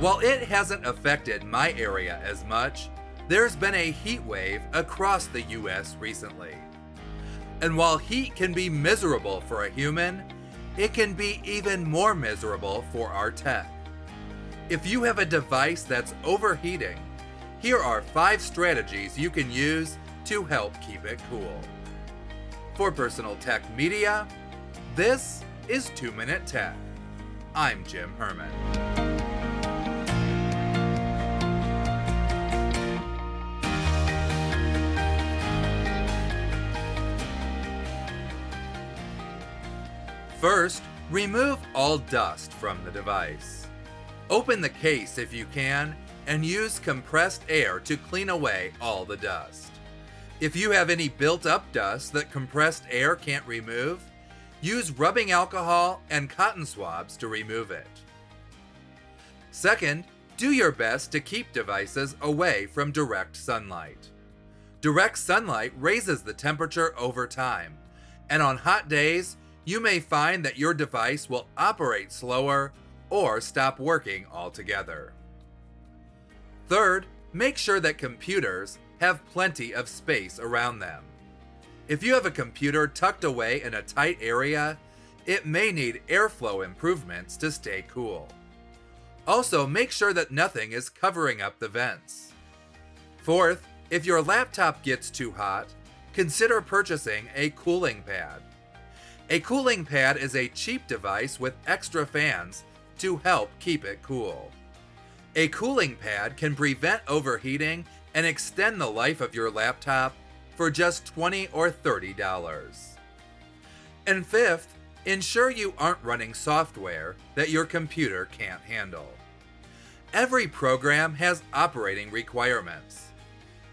While it hasn't affected my area as much, there's been a heat wave across the US recently. And while heat can be miserable for a human, it can be even more miserable for our tech. If you have a device that's overheating, here are five strategies you can use to help keep it cool. For Personal Tech Media, this is 2 Minute Tech. I'm Jim Herman. First, remove all dust from the device. Open the case if you can and use compressed air to clean away all the dust. If you have any built up dust that compressed air can't remove, use rubbing alcohol and cotton swabs to remove it. Second, do your best to keep devices away from direct sunlight. Direct sunlight raises the temperature over time, and on hot days, you may find that your device will operate slower or stop working altogether. Third, make sure that computers have plenty of space around them. If you have a computer tucked away in a tight area, it may need airflow improvements to stay cool. Also, make sure that nothing is covering up the vents. Fourth, if your laptop gets too hot, consider purchasing a cooling pad. A cooling pad is a cheap device with extra fans to help keep it cool. A cooling pad can prevent overheating and extend the life of your laptop for just 20 or $30. And fifth, ensure you aren't running software that your computer can't handle. Every program has operating requirements.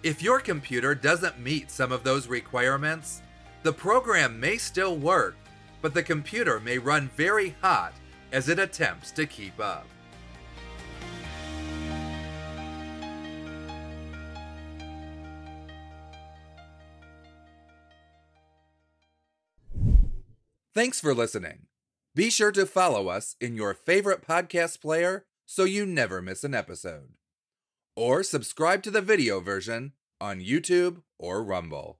If your computer doesn't meet some of those requirements, the program may still work, but the computer may run very hot as it attempts to keep up. Thanks for listening. Be sure to follow us in your favorite podcast player so you never miss an episode. Or subscribe to the video version on YouTube or Rumble.